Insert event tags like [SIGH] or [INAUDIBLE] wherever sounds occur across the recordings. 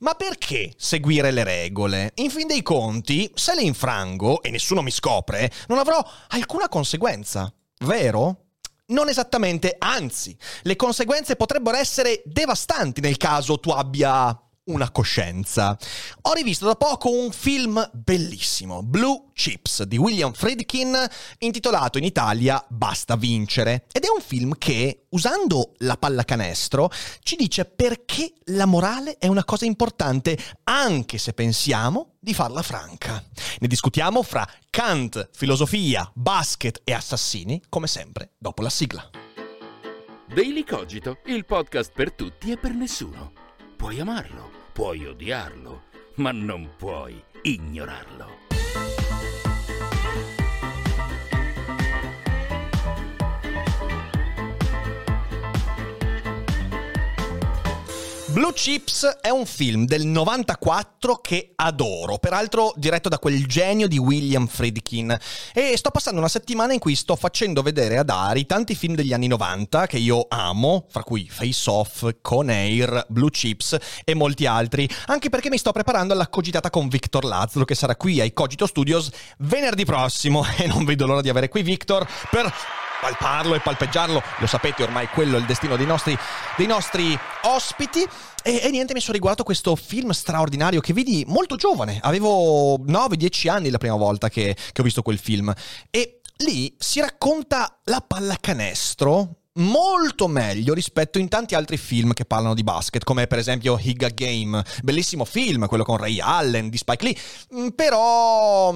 Ma perché seguire le regole? In fin dei conti, se le infrango e nessuno mi scopre, non avrò alcuna conseguenza, vero? Non esattamente, anzi, le conseguenze potrebbero essere devastanti nel caso tu abbia una coscienza. Ho rivisto da poco un film bellissimo, Blue Chips, di William Friedkin, intitolato in Italia Basta vincere. Ed è un film che, usando la pallacanestro, ci dice perché la morale è una cosa importante, anche se pensiamo di farla franca. Ne discutiamo fra Kant, filosofia, basket e assassini, come sempre, dopo la sigla. Daily Cogito, il podcast per tutti e per nessuno. Puoi amarlo Puoi odiarlo, ma non puoi ignorarlo. Blue Chips è un film del 94 che adoro, peraltro diretto da quel genio di William Friedkin. E sto passando una settimana in cui sto facendo vedere ad Ari tanti film degli anni 90 che io amo, fra cui Face Off, Con Air, Blue Chips e molti altri, anche perché mi sto preparando alla cogitata con Victor Lazzaro che sarà qui ai Cogito Studios venerdì prossimo [LAUGHS] e non vedo l'ora di avere qui Victor per palparlo e palpeggiarlo. Lo sapete ormai, quello è il destino dei nostri, dei nostri ospiti. E, e, niente, mi sono riguardato questo film straordinario che vidi molto giovane. Avevo 9-10 anni la prima volta che, che ho visto quel film. E lì si racconta la pallacanestro molto meglio rispetto in tanti altri film che parlano di basket, come per esempio Higa Game, bellissimo film, quello con Ray Allen, di Spike Lee, mm, però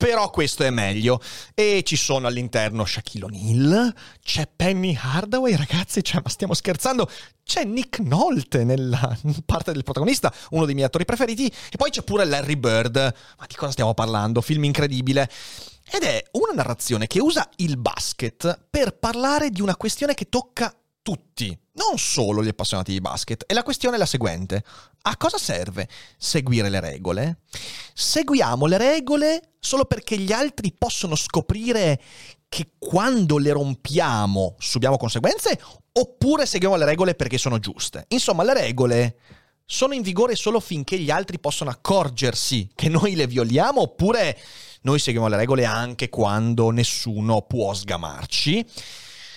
però questo è meglio. E ci sono all'interno Shaquille O'Neal, c'è Penny Hardaway, ragazzi, cioè, ma stiamo scherzando. C'è Nick Nolte nella [LAUGHS] parte del protagonista, uno dei miei attori preferiti. E poi c'è pure Larry Bird. Ma di cosa stiamo parlando? Film incredibile. Ed è una narrazione che usa il basket per parlare di una questione che tocca tutti, non solo gli appassionati di basket. E la questione è la seguente. A cosa serve seguire le regole? Seguiamo le regole solo perché gli altri possono scoprire che quando le rompiamo subiamo conseguenze oppure seguiamo le regole perché sono giuste? Insomma, le regole sono in vigore solo finché gli altri possono accorgersi che noi le violiamo oppure noi seguiamo le regole anche quando nessuno può sgamarci?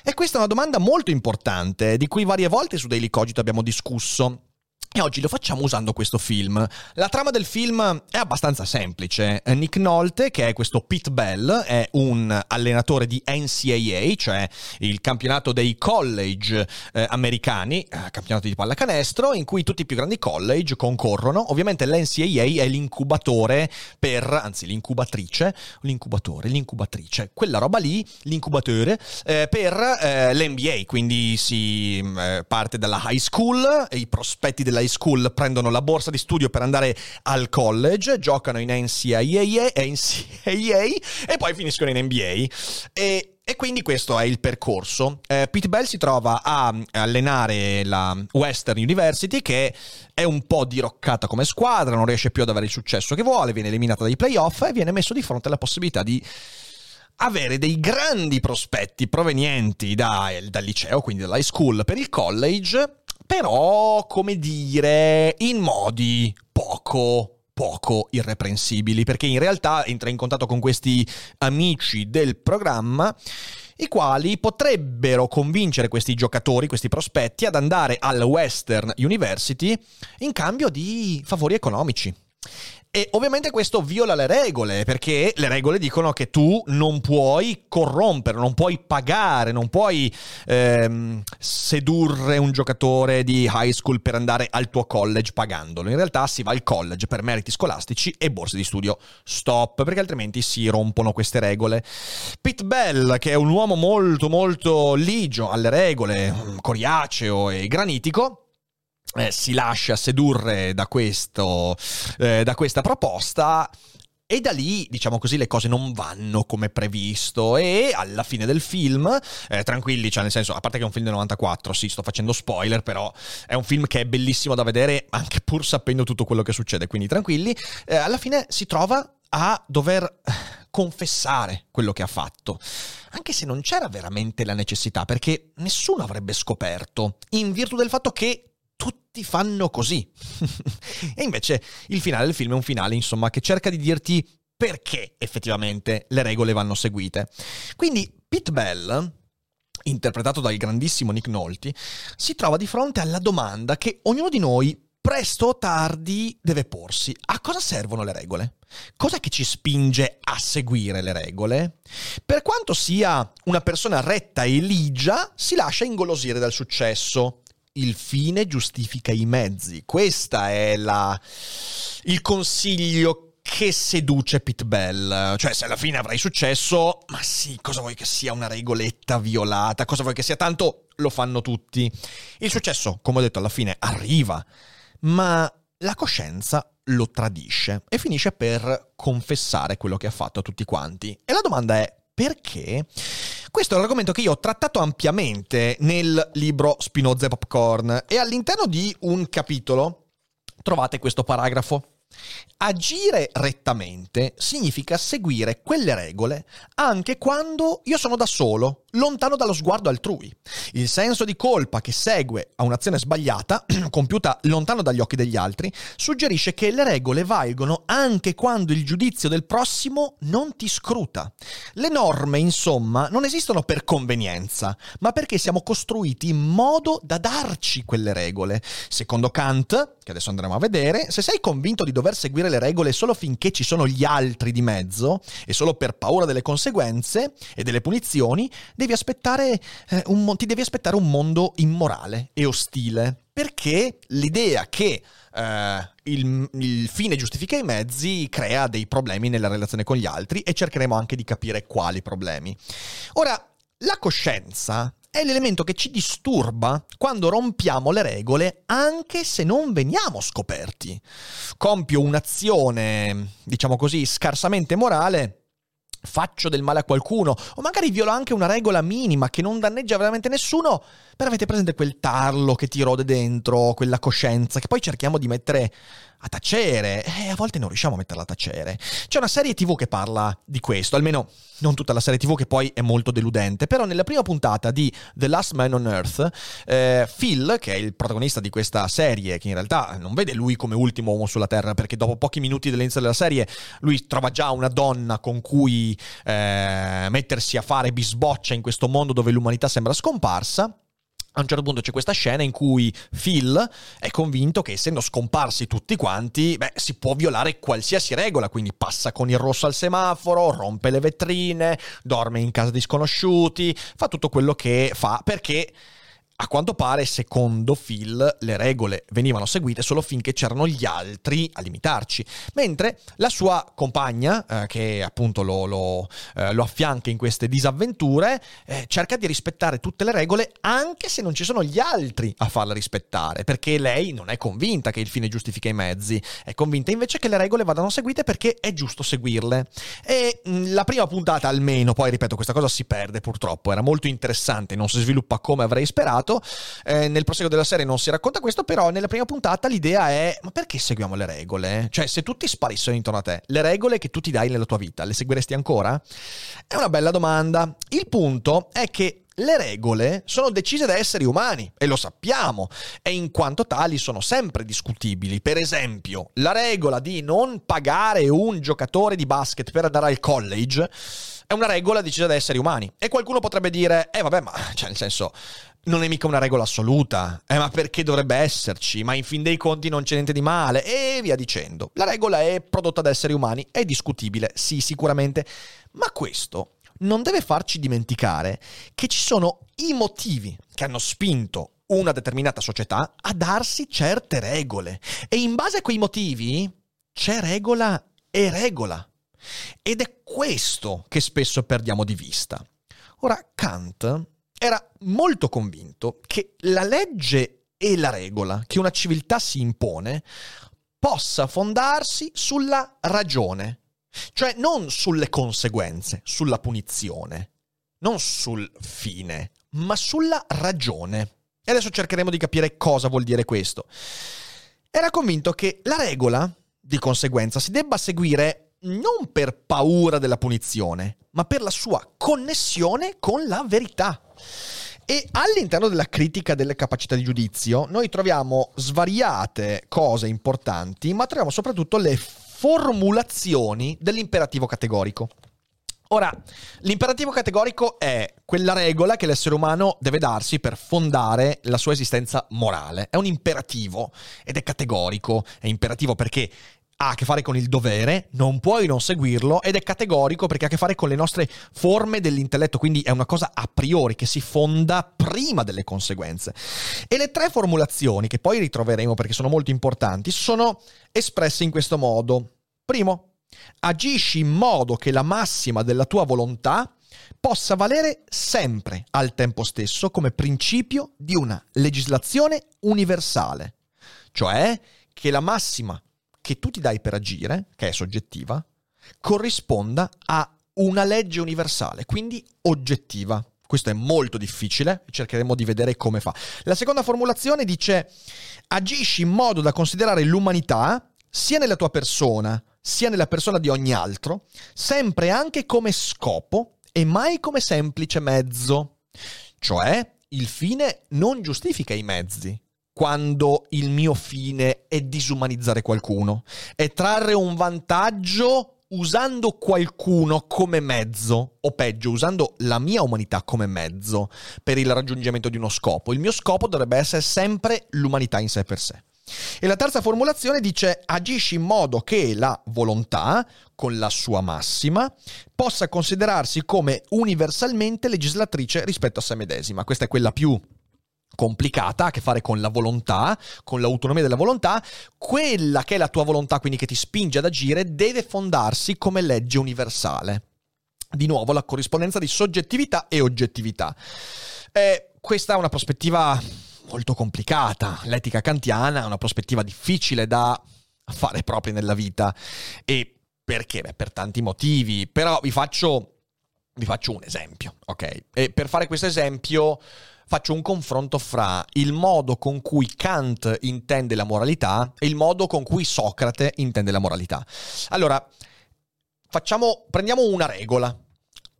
E questa è una domanda molto importante, di cui varie volte su Daily Cogito abbiamo discusso. E oggi lo facciamo usando questo film. La trama del film è abbastanza semplice. Nick Nolte, che è questo Pete Bell, è un allenatore di NCAA, cioè il campionato dei college eh, americani, eh, campionato di pallacanestro, in cui tutti i più grandi college concorrono. Ovviamente l'NCAA è l'incubatore per, anzi l'incubatrice, l'incubatore, l'incubatrice, quella roba lì, l'incubatore, eh, per eh, l'NBA. Quindi si eh, parte dalla high school, i prospetti della high school prendono la borsa di studio per andare al college, giocano in NCAA, NCAA e poi finiscono in NBA. E e quindi questo è il percorso. Eh, Pete Bell si trova a allenare la Western University che è un po' diroccata come squadra, non riesce più ad avere il successo che vuole, viene eliminata dai playoff e viene messo di fronte alla possibilità di avere dei grandi prospetti provenienti da, dal liceo, quindi dall'high school per il college però, come dire, in modi poco poco irreprensibili, perché in realtà entra in contatto con questi amici del programma i quali potrebbero convincere questi giocatori, questi prospetti, ad andare al Western University in cambio di favori economici. E ovviamente questo viola le regole, perché le regole dicono che tu non puoi corrompere, non puoi pagare, non puoi ehm, sedurre un giocatore di high school per andare al tuo college pagandolo. In realtà si va al college per meriti scolastici e borse di studio. Stop, perché altrimenti si rompono queste regole. Pete Bell, che è un uomo molto molto ligio alle regole, coriaceo e granitico, eh, si lascia sedurre da, questo, eh, da questa proposta e da lì, diciamo così, le cose non vanno come previsto e alla fine del film, eh, tranquilli, cioè nel senso, a parte che è un film del 94, sì, sto facendo spoiler, però è un film che è bellissimo da vedere anche pur sapendo tutto quello che succede, quindi tranquilli, eh, alla fine si trova a dover confessare quello che ha fatto, anche se non c'era veramente la necessità, perché nessuno avrebbe scoperto, in virtù del fatto che tutti fanno così. [LAUGHS] e invece il finale del film è un finale, insomma, che cerca di dirti perché effettivamente le regole vanno seguite. Quindi Pete Bell, interpretato dal grandissimo Nick Nolte, si trova di fronte alla domanda che ognuno di noi presto o tardi deve porsi. A cosa servono le regole? Cos'è che ci spinge a seguire le regole? Per quanto sia una persona retta e ligia, si lascia ingolosire dal successo il fine giustifica i mezzi. Questo è la, il consiglio che seduce Pit Bell. Cioè, se alla fine avrai successo, ma sì, cosa vuoi che sia una regoletta violata? Cosa vuoi che sia? Tanto lo fanno tutti. Il successo, come ho detto, alla fine arriva, ma la coscienza lo tradisce e finisce per confessare quello che ha fatto a tutti quanti. E la domanda è perché? Questo è un argomento che io ho trattato ampiamente nel libro Spinoza e Popcorn e all'interno di un capitolo trovate questo paragrafo. Agire rettamente significa seguire quelle regole anche quando io sono da solo, lontano dallo sguardo altrui. Il senso di colpa che segue a un'azione sbagliata, [CLEARS THROAT] compiuta lontano dagli occhi degli altri, suggerisce che le regole valgono anche quando il giudizio del prossimo non ti scruta. Le norme, insomma, non esistono per convenienza, ma perché siamo costruiti in modo da darci quelle regole. Secondo Kant, che adesso andremo a vedere, se sei convinto di dover seguire le regole solo finché ci sono gli altri di mezzo e solo per paura delle conseguenze e delle punizioni, devi aspettare, eh, un, ti devi aspettare un mondo immorale e ostile. Perché l'idea che eh, il, il fine giustifica i mezzi crea dei problemi nella relazione con gli altri e cercheremo anche di capire quali problemi. Ora, la coscienza è l'elemento che ci disturba quando rompiamo le regole anche se non veniamo scoperti. Compio un'azione, diciamo così, scarsamente morale faccio del male a qualcuno o magari violo anche una regola minima che non danneggia veramente nessuno, però avete presente quel tarlo che ti rode dentro, quella coscienza che poi cerchiamo di mettere a tacere e a volte non riusciamo a metterla a tacere. C'è una serie TV che parla di questo, almeno non tutta la serie TV che poi è molto deludente, però nella prima puntata di The Last Man on Earth, eh, Phil, che è il protagonista di questa serie, che in realtà non vede lui come ultimo uomo sulla Terra, perché dopo pochi minuti dall'inizio della serie lui trova già una donna con cui eh, mettersi a fare bisboccia in questo mondo dove l'umanità sembra scomparsa, a un certo punto c'è questa scena in cui Phil è convinto che essendo scomparsi tutti quanti, beh, si può violare qualsiasi regola, quindi passa con il rosso al semaforo, rompe le vetrine, dorme in casa di sconosciuti, fa tutto quello che fa perché a quanto pare, secondo Phil, le regole venivano seguite solo finché c'erano gli altri a limitarci, mentre la sua compagna, eh, che appunto lo, lo, eh, lo, affianca in queste disavventure, eh, cerca di rispettare tutte le regole anche se non ci sono gli altri a farle rispettare, perché lei non è convinta che il fine giustifica i mezzi, è convinta invece che le regole vadano seguite perché è giusto seguirle. E mh, mm, la prima puntata almeno, poi ripeto, questa cosa si perde purtroppo, era molto interessante, non si sviluppa come avrei sperato, passato. Eh, nel proseguo della serie non si racconta questo, però nella prima puntata l'idea è: ma perché seguiamo le regole? Cioè, se tutti sparissero intorno a te, le regole che tu ti dai nella tua vita, le seguiresti ancora? È una bella domanda. Il punto è che le regole sono decise da esseri umani e lo sappiamo e in quanto tali sono sempre discutibili. Per esempio, la regola di non pagare un giocatore di basket per andare al college è una regola decisa da esseri umani. E qualcuno potrebbe dire, eh vabbè, ma cioè nel senso, non è mica una regola assoluta. Eh, ma perché dovrebbe esserci? Ma in fin dei conti non c'è niente di male. E via dicendo. La regola è prodotta da esseri umani, è discutibile, sì, sicuramente. Ma questo non deve farci dimenticare che ci sono i motivi che hanno spinto una determinata società a darsi certe regole. E in base a quei motivi c'è regola e regola. Ed è questo che spesso perdiamo di vista. Ora, Kant era molto convinto che la legge e la regola che una civiltà si impone possa fondarsi sulla ragione, cioè non sulle conseguenze, sulla punizione, non sul fine, ma sulla ragione. E adesso cercheremo di capire cosa vuol dire questo. Era convinto che la regola, di conseguenza, si debba seguire non per paura della punizione, ma per la sua connessione con la verità. E all'interno della critica delle capacità di giudizio noi troviamo svariate cose importanti, ma troviamo soprattutto le formulazioni dell'imperativo categorico. Ora, l'imperativo categorico è quella regola che l'essere umano deve darsi per fondare la sua esistenza morale. È un imperativo ed è categorico. È imperativo perché ha a che fare con il dovere, non puoi non seguirlo ed è categorico perché ha a che fare con le nostre forme dell'intelletto, quindi è una cosa a priori che si fonda prima delle conseguenze. E le tre formulazioni, che poi ritroveremo perché sono molto importanti, sono espresse in questo modo. Primo, agisci in modo che la massima della tua volontà possa valere sempre al tempo stesso come principio di una legislazione universale, cioè che la massima che tu ti dai per agire, che è soggettiva, corrisponda a una legge universale, quindi oggettiva. Questo è molto difficile, cercheremo di vedere come fa. La seconda formulazione dice agisci in modo da considerare l'umanità sia nella tua persona, sia nella persona di ogni altro, sempre anche come scopo e mai come semplice mezzo. Cioè, il fine non giustifica i mezzi, quando il mio fine è disumanizzare qualcuno, è trarre un vantaggio usando qualcuno come mezzo, o peggio, usando la mia umanità come mezzo per il raggiungimento di uno scopo. Il mio scopo dovrebbe essere sempre l'umanità in sé per sé. E la terza formulazione dice agisci in modo che la volontà, con la sua massima, possa considerarsi come universalmente legislatrice rispetto a se medesima. Questa è quella più complicata, ha a che fare con la volontà, con l'autonomia della volontà, quella che è la tua volontà, quindi che ti spinge ad agire, deve fondarsi come legge universale. Di nuovo la corrispondenza di soggettività e oggettività. Eh, questa è una prospettiva molto complicata. L'etica kantiana è una prospettiva difficile da fare proprio nella vita. E perché? Beh, per tanti motivi. Però vi faccio, vi faccio un esempio, ok? E per fare questo esempio faccio un confronto fra il modo con cui Kant intende la moralità e il modo con cui Socrate intende la moralità. Allora, facciamo, prendiamo una regola.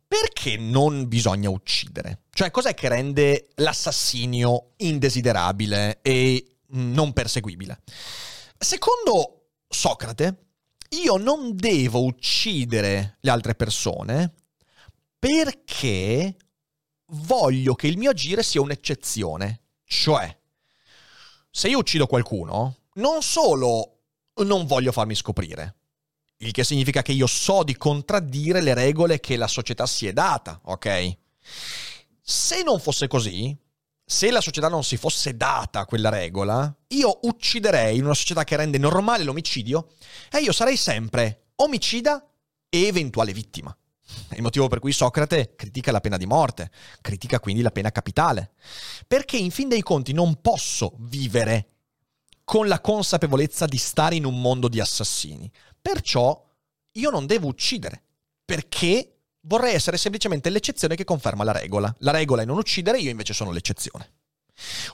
Perché non bisogna uccidere? Cioè, cos'è che rende l'assassinio indesiderabile e non perseguibile? Secondo Socrate, io non devo uccidere le altre persone perché voglio che il mio agire sia un'eccezione. Cioè, se io uccido qualcuno, non solo non voglio farmi scoprire, il che significa che io so di contraddire le regole che la società si è data, ok? Se non fosse così, se la società non si fosse data quella regola, io ucciderei in una società che rende normale l'omicidio e io sarei sempre omicida e eventuale vittima. È il motivo per cui Socrate critica la pena di morte, critica quindi la pena capitale. Perché in fin dei conti non posso vivere con la consapevolezza di stare in un mondo di assassini. Perciò io non devo uccidere, perché vorrei essere semplicemente l'eccezione che conferma la regola. La regola è non uccidere, io invece sono l'eccezione.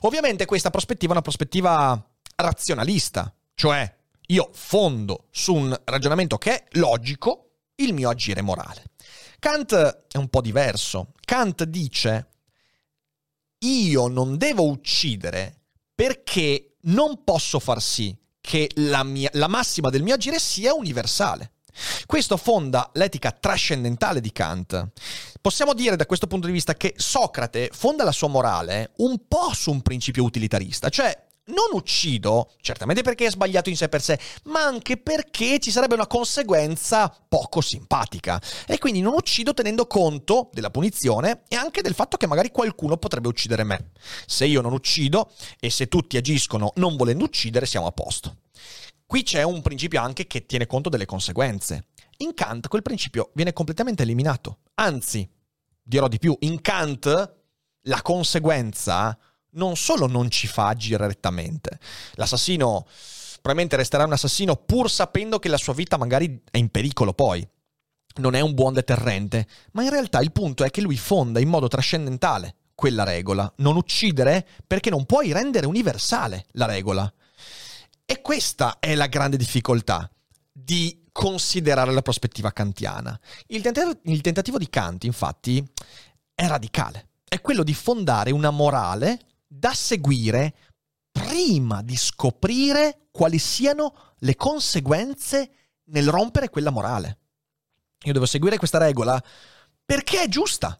Ovviamente questa prospettiva è una prospettiva razionalista, cioè io fondo su un ragionamento che è logico il mio agire morale. Kant è un po' diverso. Kant dice io non devo uccidere perché non posso far sì che la, mia, la massima del mio agire sia universale. Questo fonda l'etica trascendentale di Kant. Possiamo dire da questo punto di vista che Socrate fonda la sua morale un po' su un principio utilitarista, cioè non uccido, certamente perché è sbagliato in sé per sé, ma anche perché ci sarebbe una conseguenza poco simpatica. E quindi non uccido tenendo conto della punizione e anche del fatto che magari qualcuno potrebbe uccidere me. Se io non uccido e se tutti agiscono non volendo uccidere, siamo a posto. Qui c'è un principio anche che tiene conto delle conseguenze. In Kant quel principio viene completamente eliminato. Anzi, dirò di più, in Kant la conseguenza non solo non ci fa agire rettamente, l'assassino probabilmente resterà un assassino pur sapendo che la sua vita magari è in pericolo poi. Non è un buon deterrente, ma in realtà il punto è che lui fonda in modo trascendentale quella regola. Non uccidere perché non puoi rendere universale la regola. E questa è la grande difficoltà di considerare la prospettiva kantiana. Il, tent- il tentativo di Kant, infatti, è radicale. È quello di fondare una morale da seguire prima di scoprire quali siano le conseguenze nel rompere quella morale. Io devo seguire questa regola perché è giusta.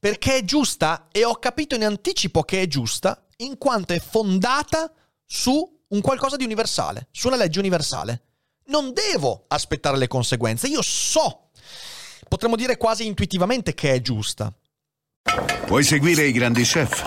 Perché è giusta e ho capito in anticipo che è giusta in quanto è fondata su un qualcosa di universale, su una legge universale. Non devo aspettare le conseguenze, io so, potremmo dire quasi intuitivamente che è giusta. Puoi seguire i grandi chef,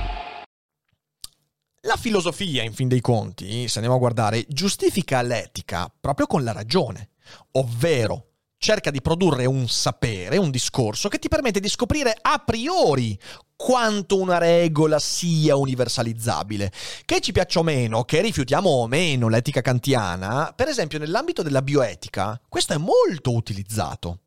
La filosofia, in fin dei conti, se andiamo a guardare, giustifica l'etica proprio con la ragione, ovvero cerca di produrre un sapere, un discorso che ti permette di scoprire a priori quanto una regola sia universalizzabile. Che ci piaccia o meno, che rifiutiamo o meno l'etica kantiana, per esempio nell'ambito della bioetica, questo è molto utilizzato.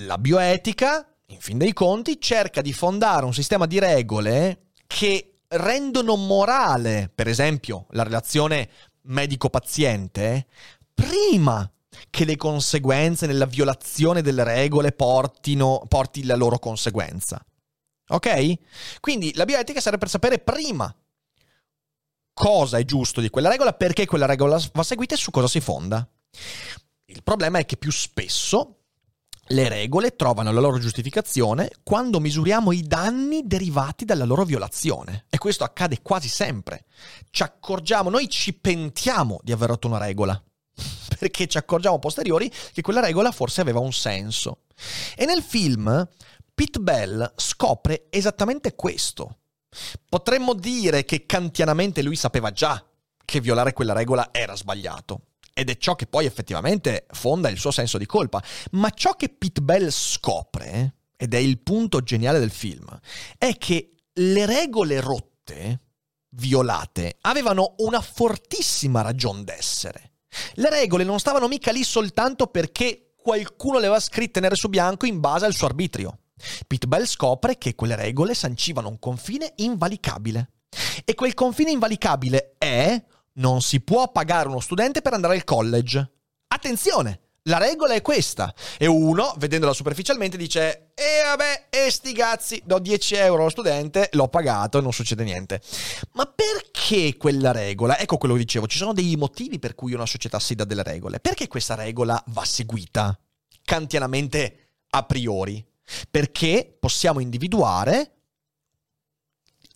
La bioetica, in fin dei conti, cerca di fondare un sistema di regole che rendono morale, per esempio, la relazione medico-paziente, prima che le conseguenze nella violazione delle regole portino, porti la loro conseguenza. Ok? Quindi la bioetica serve per sapere prima cosa è giusto di quella regola, perché quella regola va seguita e su cosa si fonda. Il problema è che più spesso le regole trovano la loro giustificazione quando misuriamo i danni derivati dalla loro violazione. E questo accade quasi sempre. Ci accorgiamo, noi ci pentiamo di aver rotto una regola [LAUGHS] perché ci accorgiamo posteriori che quella regola forse aveva un senso. E nel film Pete Bell scopre esattamente questo. Potremmo dire che kantianamente lui sapeva già che violare quella regola era sbagliato. Ed è ciò che poi effettivamente fonda il suo senso di colpa. Ma ciò che Pete Bell scopre, ed è il punto geniale del film, è che le regole rotte, violate, avevano una fortissima ragion d'essere. Le regole non stavano mica lì soltanto perché qualcuno le aveva scritte nere su bianco in base al suo arbitrio. Pete Bell scopre che quelle regole sancivano un confine invalicabile. E quel confine invalicabile è non si può pagare uno studente per andare al college. Attenzione! La regola è questa. E uno, vedendola superficialmente, dice: E eh, vabbè, e sti cazzi, do 10 euro allo studente, l'ho pagato e non succede niente. Ma perché quella regola? Ecco quello che dicevo, ci sono dei motivi per cui una società si dà delle regole. Perché questa regola va seguita kantianamente a priori? Perché possiamo individuare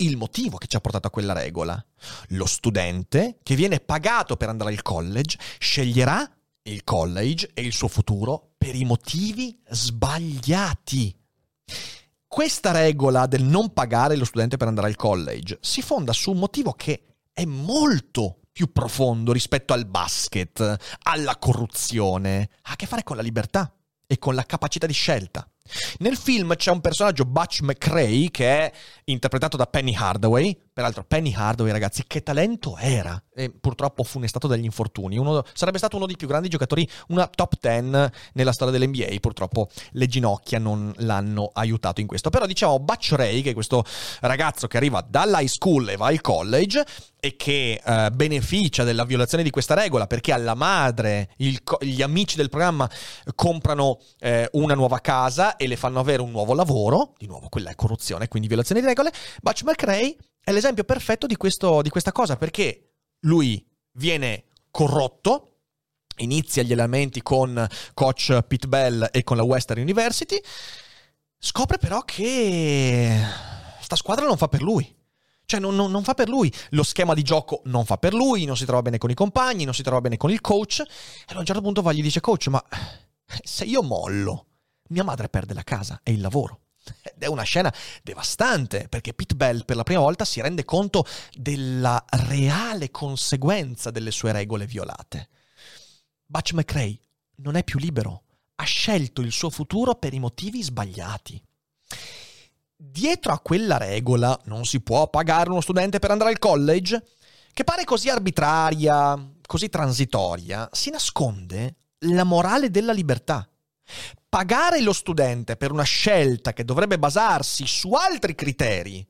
il motivo che ci ha portato a quella regola. Lo studente che viene pagato per andare al college sceglierà il college e il suo futuro per i motivi sbagliati. Questa regola del non pagare lo studente per andare al college si fonda su un motivo che è molto più profondo rispetto al basket, alla corruzione, ha a che fare con la libertà e con la capacità di scelta. Nel film c'è un personaggio, Butch McRae, che è interpretato da Penny Hardaway. Peraltro, Penny Hardaway, ragazzi, che talento era! E purtroppo funestato dagli infortuni. Uno, sarebbe stato uno dei più grandi giocatori, una top 10 nella storia dell'NBA. Purtroppo le ginocchia non l'hanno aiutato in questo. Però diciamo, Butch Ray, che è questo ragazzo che arriva dall'high school e va al college e che eh, beneficia della violazione di questa regola perché alla madre il, gli amici del programma comprano eh, una nuova casa e le fanno avere un nuovo lavoro, di nuovo quella è corruzione, quindi violazione di regole, Butch McRae è l'esempio perfetto di, questo, di questa cosa perché lui viene corrotto, inizia gli allenamenti con coach Pete Bell e con la Western University, scopre però che sta squadra non fa per lui. Cioè non, non, non, fa per lui, lo schema di gioco non fa per lui, non si trova bene con i compagni, non si trova bene con il coach. E a un certo punto va gli dice coach, ma se io mollo, mia madre perde la casa e il lavoro. [LAUGHS] Ed è una scena devastante perché Pete Bell per la prima volta si rende conto della reale conseguenza delle sue regole violate. Butch McRae non è più libero, ha scelto il suo futuro per i motivi sbagliati. Dietro a quella regola non si può pagare uno studente per andare al college, che pare così arbitraria, così transitoria, si nasconde la morale della libertà. Pagare lo studente per una scelta che dovrebbe basarsi su altri criteri,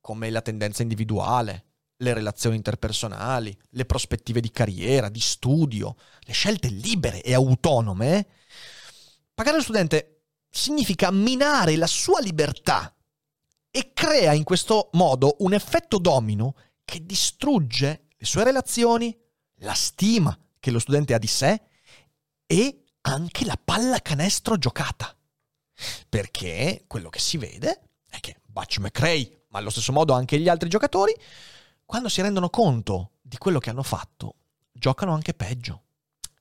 come la tendenza individuale, le relazioni interpersonali, le prospettive di carriera, di studio, le scelte libere e autonome, pagare lo studente significa minare la sua libertà e crea in questo modo un effetto domino che distrugge le sue relazioni, la stima che lo studente ha di sé e anche la pallacanestro giocata. Perché quello che si vede è che Butch McRae, ma allo stesso modo anche gli altri giocatori, quando si rendono conto di quello che hanno fatto, giocano anche peggio.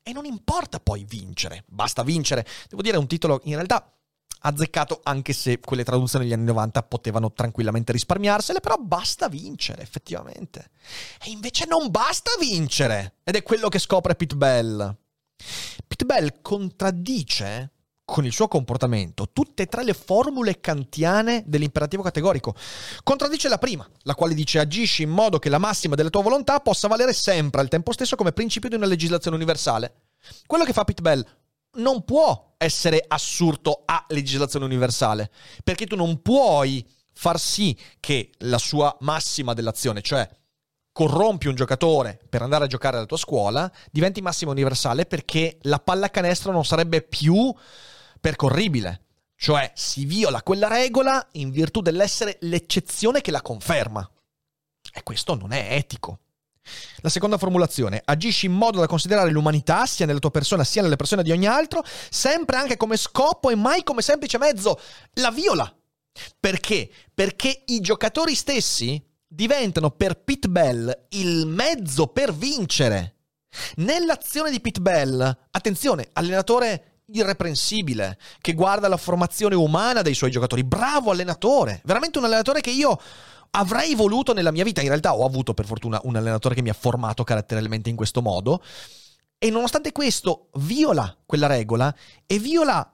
E non importa poi vincere, basta vincere. Devo dire, è un titolo in realtà azzeccato anche se quelle traduzioni degli anni 90 potevano tranquillamente risparmiarsele, però basta vincere effettivamente. E invece non basta vincere, ed è quello che scopre Pete Bell. Pete Bell contraddice con il suo comportamento tutte e tre le formule kantiane dell'imperativo categorico. Contraddice la prima, la quale dice agisci in modo che la massima della tua volontà possa valere sempre al tempo stesso come principio di una legislazione universale. Quello che fa Pete Bell non può essere assurdo a legislazione universale, perché tu non puoi far sì che la sua massima dell'azione, cioè corrompi un giocatore per andare a giocare alla tua scuola, diventi massima universale perché la pallacanestro non sarebbe più percorribile. Cioè si viola quella regola in virtù dell'essere l'eccezione che la conferma. E questo non è etico. La seconda formulazione, agisci in modo da considerare l'umanità sia nella tua persona sia nelle persone di ogni altro, sempre anche come scopo e mai come semplice mezzo. La viola. Perché? Perché i giocatori stessi diventano per Pete Bell il mezzo per vincere. Nell'azione di Pete Bell, attenzione, allenatore irreprensibile, che guarda la formazione umana dei suoi giocatori, bravo allenatore, veramente un allenatore che io avrei voluto nella mia vita, in realtà ho avuto per fortuna un allenatore che mi ha formato caratterialmente in questo modo, e nonostante questo viola quella regola e viola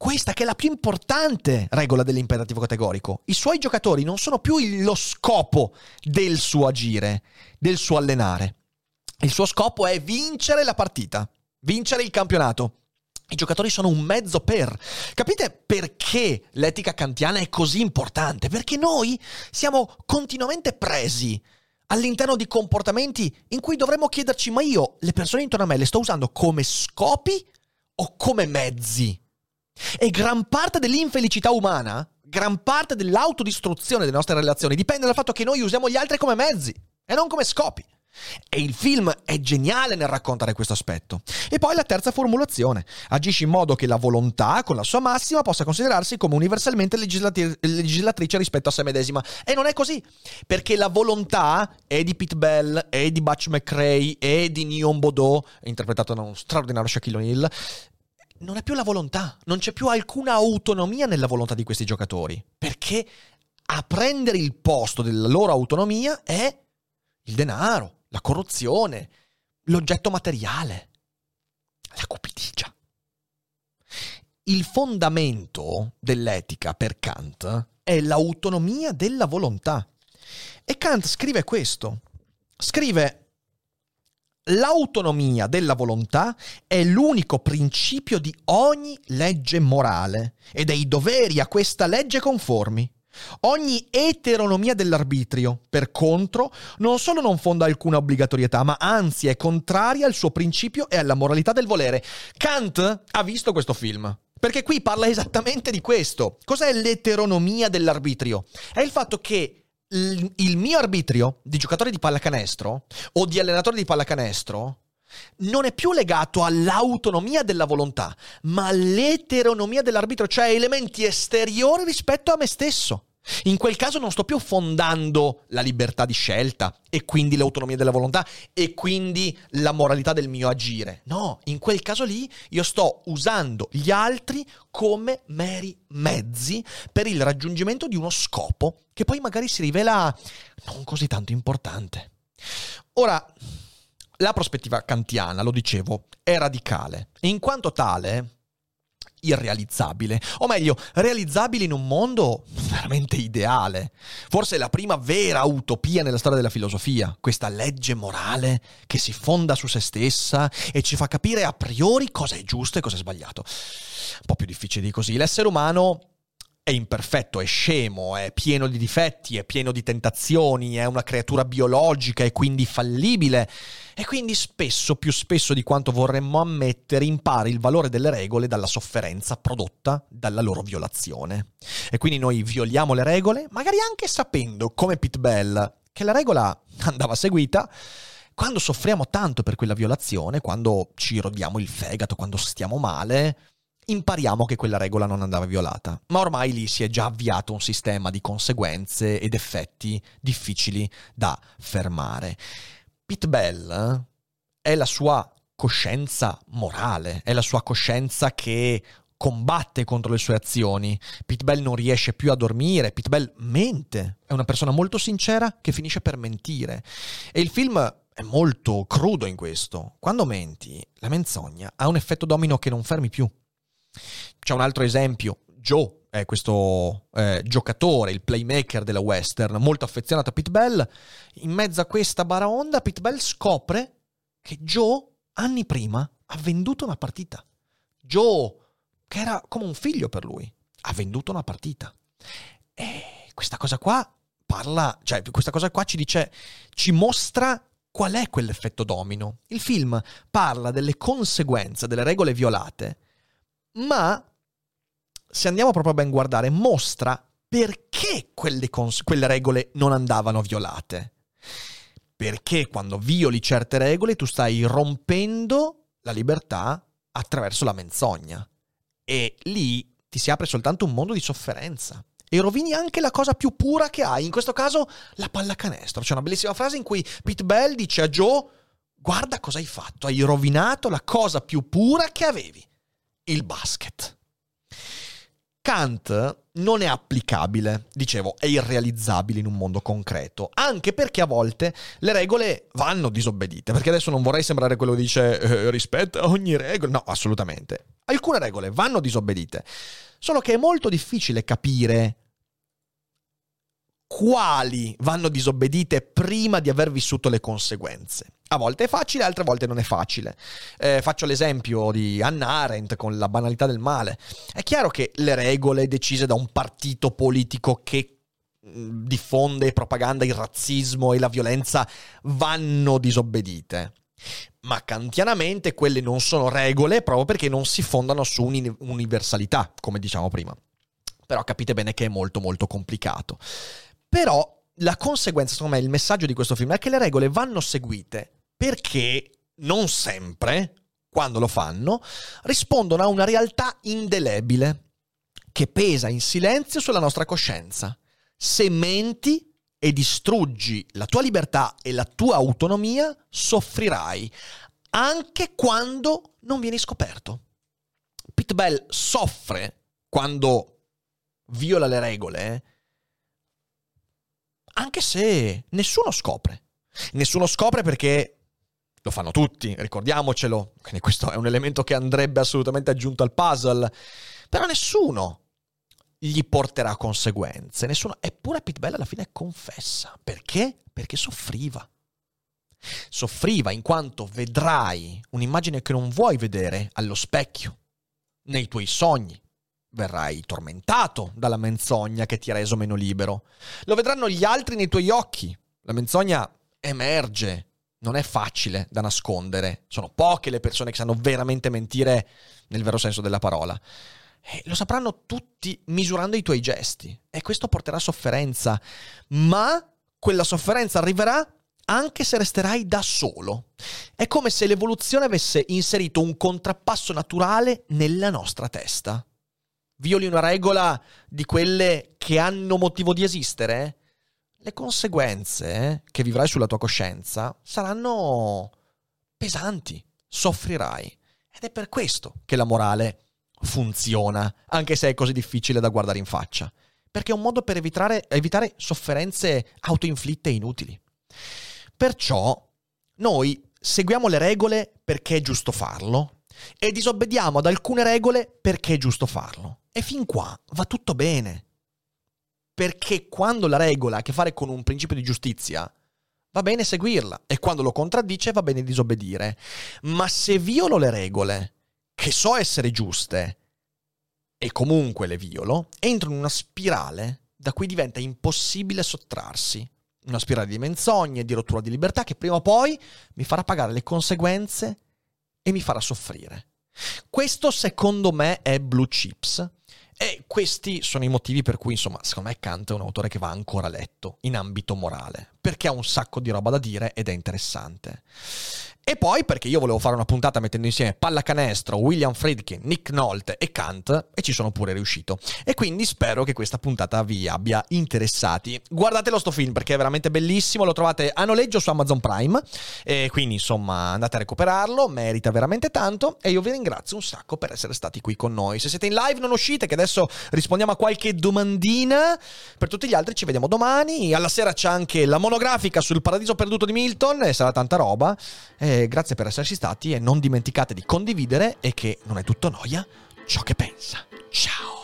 questa che è la più importante regola dell'imperativo categorico. I suoi giocatori non sono più lo scopo del suo agire, del suo allenare. Il suo scopo è vincere la partita, vincere il campionato. I giocatori sono un mezzo per. Capite perché l'etica kantiana è così importante? Perché noi siamo continuamente presi all'interno di comportamenti in cui dovremmo chiederci: ma io le persone intorno a me le sto usando come scopi o come mezzi? E gran parte dell'infelicità umana, gran parte dell'autodistruzione delle nostre relazioni dipende dal fatto che noi usiamo gli altri come mezzi e non come scopi. E il film è geniale nel raccontare questo aspetto. E poi la terza formulazione. Agisci in modo che la volontà, con la sua massima, possa considerarsi come universalmente legislati- legislatrice rispetto a se medesima. E non è così. Perché la volontà è di Pete Bell, è di Butch McRae, è di Neon Baudot, interpretato da uno straordinario Shaquille O'Neal, non è più la volontà, non c'è più alcuna autonomia nella volontà di questi giocatori, perché a prendere il posto della loro autonomia è il denaro, la corruzione, l'oggetto materiale, la cupidigia. Il fondamento dell'etica per Kant è l'autonomia della volontà. E Kant scrive questo. Scrive L'autonomia della volontà è l'unico principio di ogni legge morale e dei doveri a questa legge conformi. Ogni eteronomia dell'arbitrio, per contro, non solo non fonda alcuna obbligatorietà, ma anzi è contraria al suo principio e alla moralità del volere. Kant ha visto questo film. Perché qui parla esattamente di questo. Cos'è l'eteronomia dell'arbitrio? È il fatto che il mio arbitrio di giocatore di pallacanestro o di allenatore di pallacanestro non è più legato all'autonomia della volontà, ma all'eteronomia dell'arbitro, cioè elementi esteriori rispetto a me stesso. In quel caso non sto più fondando la libertà di scelta e quindi l'autonomia della volontà e quindi la moralità del mio agire. No, in quel caso lì io sto usando gli altri come meri mezzi per il raggiungimento di uno scopo che poi magari si rivela non così tanto importante. Ora, la prospettiva kantiana, lo dicevo, è radicale e in quanto tale irrealizzabile, o meglio, realizzabile in un mondo veramente ideale. Forse la prima vera utopia nella storia della filosofia, questa legge morale che si fonda su se stessa e ci fa capire a priori cosa è giusto e cosa è sbagliato. Un po' più difficile di così. L'essere umano è imperfetto, è scemo, è pieno di difetti, è pieno di tentazioni, è una creatura biologica e quindi fallibile. E quindi spesso, più spesso di quanto vorremmo ammettere, impara il valore delle regole dalla sofferenza prodotta dalla loro violazione. E quindi noi violiamo le regole, magari anche sapendo, come Pete Bell, che la regola andava seguita, quando soffriamo tanto per quella violazione, quando ci rodiamo il fegato, quando stiamo male, impariamo che quella regola non andava violata. Ma ormai lì si è già avviato un sistema di conseguenze ed effetti difficili da fermare. Pete Bell eh, è la sua coscienza morale, è la sua coscienza che combatte contro le sue azioni. Pete Bell non riesce più a dormire, Pete Bell mente, è una persona molto sincera che finisce per mentire. E il film è molto crudo in questo. Quando menti, la menzogna ha un effetto domino che non fermi più. C'è un altro esempio, Joe è questo eh, giocatore, il playmaker della western, molto affezionato a Pete Bell. In mezzo a questa baraonda, Pete Bell scopre che Joe, anni prima, ha venduto una partita. Joe, che era come un figlio per lui, ha venduto una partita. E questa cosa qua parla, cioè questa cosa qua ci dice, ci mostra qual è quell'effetto domino. Il film parla delle conseguenze delle regole violate ma se andiamo proprio a ben guardare, mostra perché quelle, cons- quelle regole non andavano violate. Perché quando violi certe regole tu stai rompendo la libertà attraverso la menzogna. E lì ti si apre soltanto un mondo di sofferenza. E rovini anche la cosa più pura che hai, in questo caso la pallacanestro. C'è una bellissima frase in cui Pete Bell dice a Joe: Guarda cosa hai fatto, hai rovinato la cosa più pura che avevi il basket. Kant non è applicabile, dicevo, è irrealizzabile in un mondo concreto, anche perché a volte le regole vanno disobbedite, perché adesso non vorrei sembrare quello che dice eh, rispetta ogni regola, no, assolutamente. Alcune regole vanno disobbedite, solo che è molto difficile capire quali vanno disobbedite prima di aver vissuto le conseguenze. A volte è facile, altre volte non è facile. Eh, faccio l'esempio di Hannah Arendt con la banalità del male. È chiaro che le regole decise da un partito politico che mm, diffonde propaganda il razzismo e la violenza vanno disobbedite. Ma kantianamente quelle non sono regole proprio perché non si fondano su un'universalità, come diciamo prima. Però capite bene che è molto molto complicato. Però la conseguenza, secondo me, il messaggio di questo film è che le regole vanno seguite perché non sempre, quando lo fanno, rispondono a una realtà indelebile che pesa in silenzio sulla nostra coscienza. Se menti e distruggi la tua libertà e la tua autonomia, soffrirai anche quando non vieni scoperto. Pete Bell soffre quando viola le regole anche se nessuno scopre. Nessuno scopre perché lo fanno tutti, ricordiamocelo. Quindi questo è un elemento che andrebbe assolutamente aggiunto al puzzle. Però nessuno gli porterà conseguenze. Nessuno. Eppure Pete alla fine confessa. Perché? Perché soffriva. Soffriva in quanto vedrai un'immagine che non vuoi vedere allo specchio, nei tuoi sogni, verrai tormentato dalla menzogna che ti ha reso meno libero. Lo vedranno gli altri nei tuoi occhi. La menzogna emerge, non è facile da nascondere. Sono poche le persone che sanno veramente mentire nel vero senso della parola. E lo sapranno tutti misurando i tuoi gesti. E questo porterà sofferenza. Ma quella sofferenza arriverà anche se resterai da solo. È come se l'evoluzione avesse inserito un contrappasso naturale nella nostra testa violi una regola di quelle che hanno motivo di esistere, le conseguenze che vivrai sulla tua coscienza saranno pesanti, soffrirai. Ed è per questo che la morale funziona, anche se è così difficile da guardare in faccia, perché è un modo per evitare, evitare sofferenze autoinflitte e inutili. Perciò noi seguiamo le regole perché è giusto farlo e disobbediamo ad alcune regole perché è giusto farlo. E fin qua va tutto bene. Perché quando la regola ha a che fare con un principio di giustizia, va bene seguirla e quando lo contraddice va bene disobbedire. Ma se violo le regole, che so essere giuste, e comunque le violo, entro in una spirale da cui diventa impossibile sottrarsi. Una spirale di menzogne, di rottura di libertà che prima o poi mi farà pagare le conseguenze e mi farà soffrire. Questo secondo me è Blue Chips e questi sono i motivi per cui, insomma, secondo me Kant è un autore che va ancora letto in ambito morale, perché ha un sacco di roba da dire ed è interessante. E poi perché io volevo fare una puntata mettendo insieme Pallacanestro, William Friedkin, Nick Nolte e Kant e ci sono pure riuscito. E quindi spero che questa puntata vi abbia interessati. Guardatelo sto film perché è veramente bellissimo, lo trovate a noleggio su Amazon Prime e quindi insomma andate a recuperarlo, merita veramente tanto e io vi ringrazio un sacco per essere stati qui con noi. Se siete in live non uscite che adesso rispondiamo a qualche domandina. Per tutti gli altri ci vediamo domani. Alla sera c'è anche la monografica sul paradiso perduto di Milton e sarà tanta roba. E grazie per esserci stati e non dimenticate di condividere e che non è tutto noia ciò che pensa. Ciao!